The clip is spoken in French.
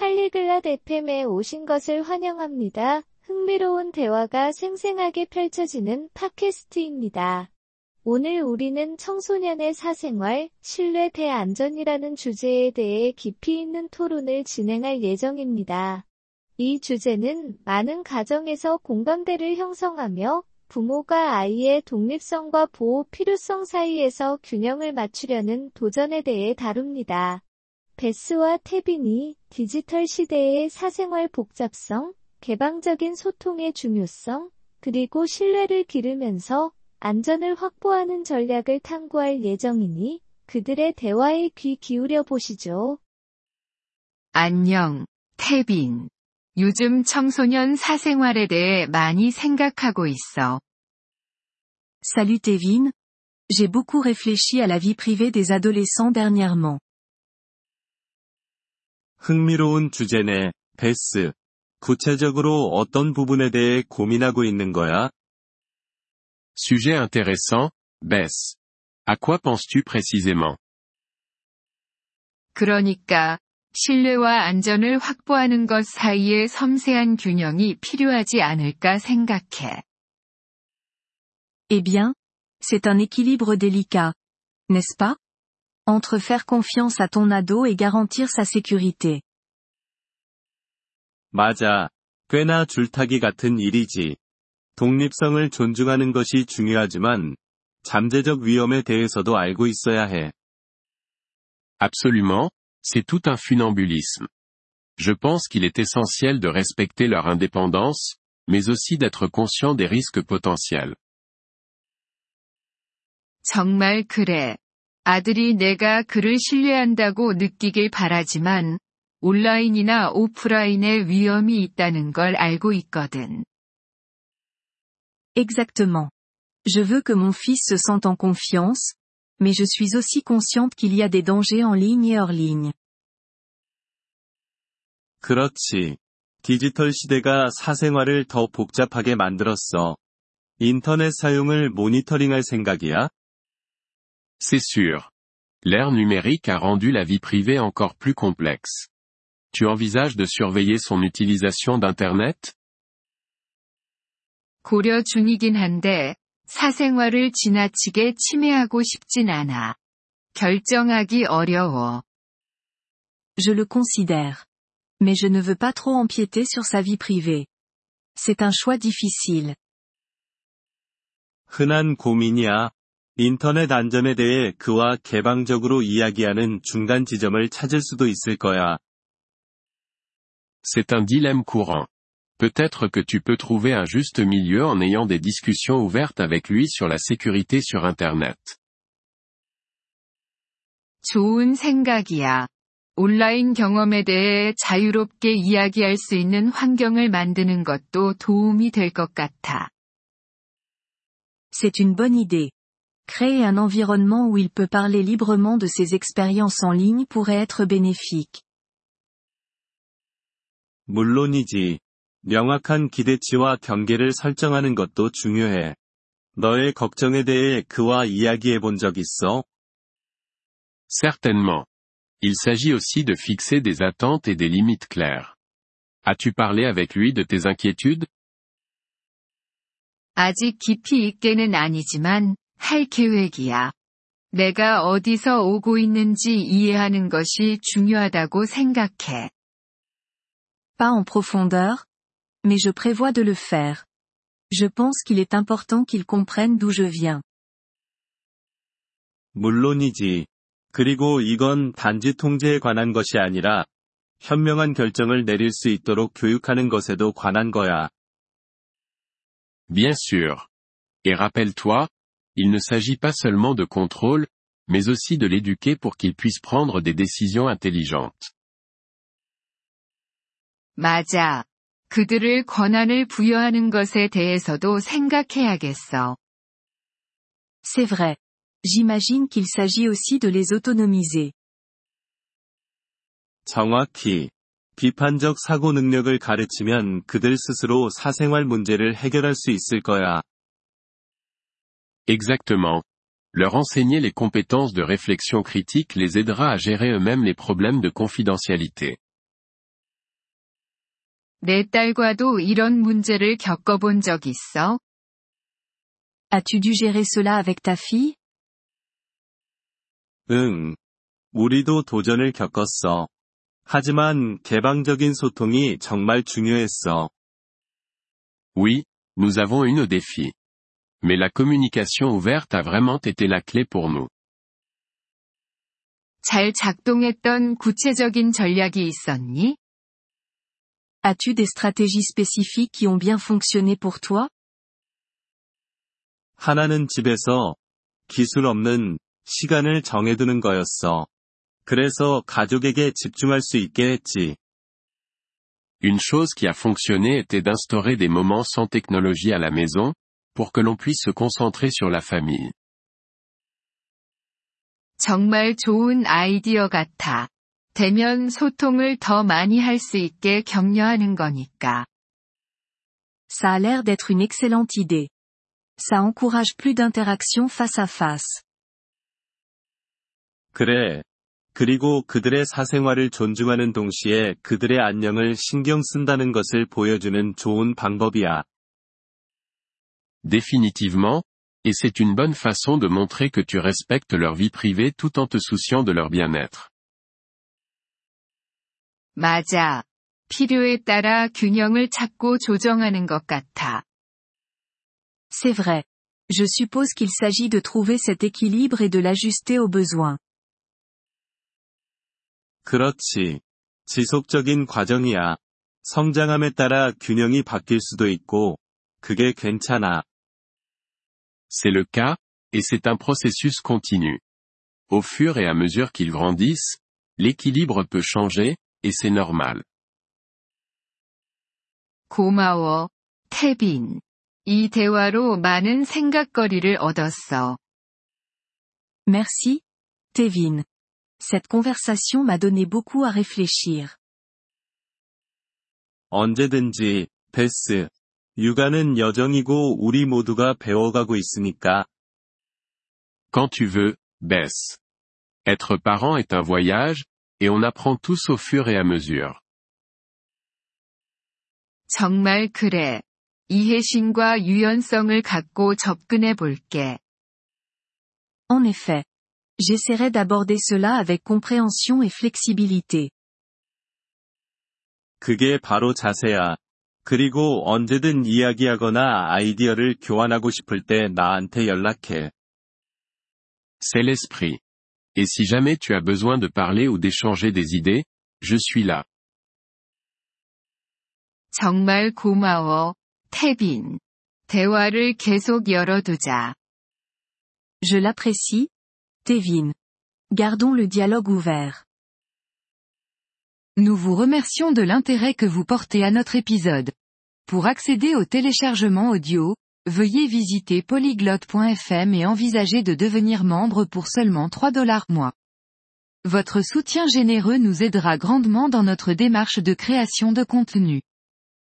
팔리글랏 FM에 오신 것을 환영합니다. 흥미로운 대화가 생생하게 펼쳐지는 팟캐스트입니다. 오늘 우리는 청소년의 사생활, 신뢰 대안전이라는 주제에 대해 깊이 있는 토론을 진행할 예정입니다. 이 주제는 많은 가정에서 공감대를 형성하며 부모가 아이의 독립성과 보호 필요성 사이에서 균형을 맞추려는 도전에 대해 다룹니다. 베스와 태빈이 디지털 시대의 사생활 복잡성, 개방적인 소통의 중요성, 그리고 신뢰를 기르면서 안전을 확보하는 전략을 탐구할 예정이니 그들의 대화에 귀 기울여 보시죠. 안녕, 태빈. 요즘 청소년 사생활에 대해 많이 생각하고 있어. Salut Tevin. J'ai beaucoup réfléchi à la vie privée des adolescents dernièrement. 흥미로운 주제네, 베스. 구체적으로 어떤 부분에 대해 고민하고 있는 거야? Sujet intéressant, Bess. À quoi penses-tu précisément 그러니까, 신뢰와 안전을 확보하는 것 사이의 섬세한 균형이 필요하지 않을까 생각해. Eh bien, c'est un équilibre délicat. N'est-ce pas Entre faire confiance à ton ado et garantir sa sécurité. 맞아. 꽤나 줄타기 같은 일이지. 독립성을 존중하는 것이 중요하지만, 잠재적 위험에 대해서도 알고 있어야 해. Absolument, c'est tout un funambulisme. Je pense qu'il est essentiel de respecter leur indépendance, mais aussi d'être conscient des risques potentiels. 정말 그래. 아들이 내가 그를 신뢰한다고 느끼길 바라지만, 온라인이나 오프라인의 위험이 있다는 걸 알고 있거든. Exactement. Je veux que mon fils se sente en confiance, mais je suis aussi consciente qu'il y a des dangers en ligne et hors ligne. 그렇지. 디지털 시대가 사생활을 더 복잡하게 만들었어. 인터넷 사용을 모니터링할 생각이야? C'est sûr. L'ère numérique a rendu la vie privée encore plus complexe. Tu envisages de surveiller son utilisation d'Internet 고려 중이긴 한데, 사생활을 지나치게 침해하고 싶진 않아. 결정하기 어려워. Je le considère. Mais je ne veux pas trop empiéter sur sa vie privée. C'est un choix difficile. 흔한 고민이야. 인터넷 안전에 대해 그와 개방적으로 이야기하는 중간 지점을 찾을 수도 있을 거야. C'est un dilemme courant. Peut-être que tu peux trouver un juste milieu en ayant des discussions ouvertes avec lui sur la sécurité sur Internet. 좋은 생각이야. 온라인 경험에 대해 자유롭게 이야기할 수 있는 환경을 만드는 것도 도움이 될 것 같아. C'est une bonne idée. Créer un environnement où il peut parler librement de ses expériences en ligne pourrait être bénéfique. 물론이지. 명확한 기대치와 경계를 설정하는 것도 중요해. 너의 걱정에 대해 그와 이야기해 본 적 있어? Certainement. Il s'agit aussi de fixer des attentes et des limites claires. As-tu parlé avec lui de tes inquiétudes 아직 깊이 있게는 아니지만, 할 계획이야. 내가 어디서 오고 있는지 이해하는 것이 중요하다고 생각해. Pas en profondeur, mais je prévois de le faire. Je pense qu'il est important qu'il comprenne d'où je viens. 물론이지. 그리고 이건 단지 통제에 관한 것이 아니라, 현명한 결정을 내릴 수 있도록 교육하는 것에도 관한 거야. Bien sûr. Et rappelle-toi, il ne s'agit pas seulement de contrôle, mais aussi de l'éduquer pour qu'il puisse prendre des décisions intelligentes. 맞아. 그들을 권한을 부여하는 것에 대해서도 생각해야겠어. C'est vrai. J'imagine qu'il s'agit aussi de les autonomiser. 정확히. 비판적 사고 능력을 가르치면 그들 스스로 사생활 문제를 해결할 수 있을 거야. Exactement. Leur enseigner les compétences de réflexion critique les aidera à gérer eux-mêmes les problèmes de confidentialité. 내 딸과도 이런 문제를 겪어본 적 있어? As-tu dû gérer cela avec ta fille 응. 우리도 도전을 겪었어. 하지만 개방적인 소통이 정말 중요했어. Oui, nous avons eu nos défis. Mais la communication ouverte a vraiment été la clé pour nous. 잘 작동했던 구체적인 전략이 있었니? As-tu des stratégies spécifiques qui ont bien fonctionné pour toi 하나는 집에서 기술 없는 시간을 정해두는 거였어. 그래서 가족에게 집중할 수 있게 했지. Une chose qui a fonctionné était d'instaurer des moments sans technologie à la maison, pour que l'on puisse se concentrer sur la famille. 정말 좋은 아이디어 같아. 대면 소통을 더 많이 할 수 있게 격려하는 거니까. Ça a l'air d'être une excellente idée. Ça encourage plus d'interactions face à face. 그래. 그리고 그들의 사생활을 존중하는 동시에 그들의 안녕을 신경 쓴다는 것을 보여주는 좋은 방법이야. Définitivement, et c'est une bonne façon de montrer que tu respectes leur vie privée tout en te souciant de leur bien-être. 맞아. 필요에 따라 균형을 찾고 조정하는 것 같아. C'est vrai. Je suppose qu'il s'agit de trouver cet équilibre et de l'ajuster aux besoins. 그렇지. 지속적인 과정이야. 성장함에 따라 균형이 바뀔 수도 있고, 그게 괜찮아. C'est le cas, et c'est un processus continu. Au fur et à mesure qu'ils grandissent, l'équilibre peut changer, et c'est normal. 고마워, 태빈. 이 대화로 많은 생각거리를 얻었어. Merci, Tevin. Cette conversation m'a donné beaucoup à réfléchir. 언제든지, 베스. 육아는 여정이고 우리 모두가 배워가고 있으니까. Quand tu veux, Bess. Être parent est un voyage, et on apprend tous au fur et à mesure. 정말 그래. 이해심과 유연성을 갖고 접근해 볼게. En effet. J'essaierai d'aborder cela avec compréhension et flexibilité. 그게 바로 자세야. 그리고 언제든 이야기하거나 아이디어를 교환하고 싶을 때 나한테 연락해. C'est l'esprit. Et si jamais tu as besoin de parler ou d'échanger des idées, je suis là. 정말 고마워, 태빈. 대화를 계속 열어두자. Je l'apprécie, Tevin. Gardons le dialogue ouvert. Nous vous remercions de l'intérêt que vous portez à notre épisode. Pour accéder au téléchargement audio, veuillez visiter polyglotte.fm et envisager de devenir membre pour seulement 3 dollars mois. Votre soutien généreux nous aidera grandement dans notre démarche de création de contenu.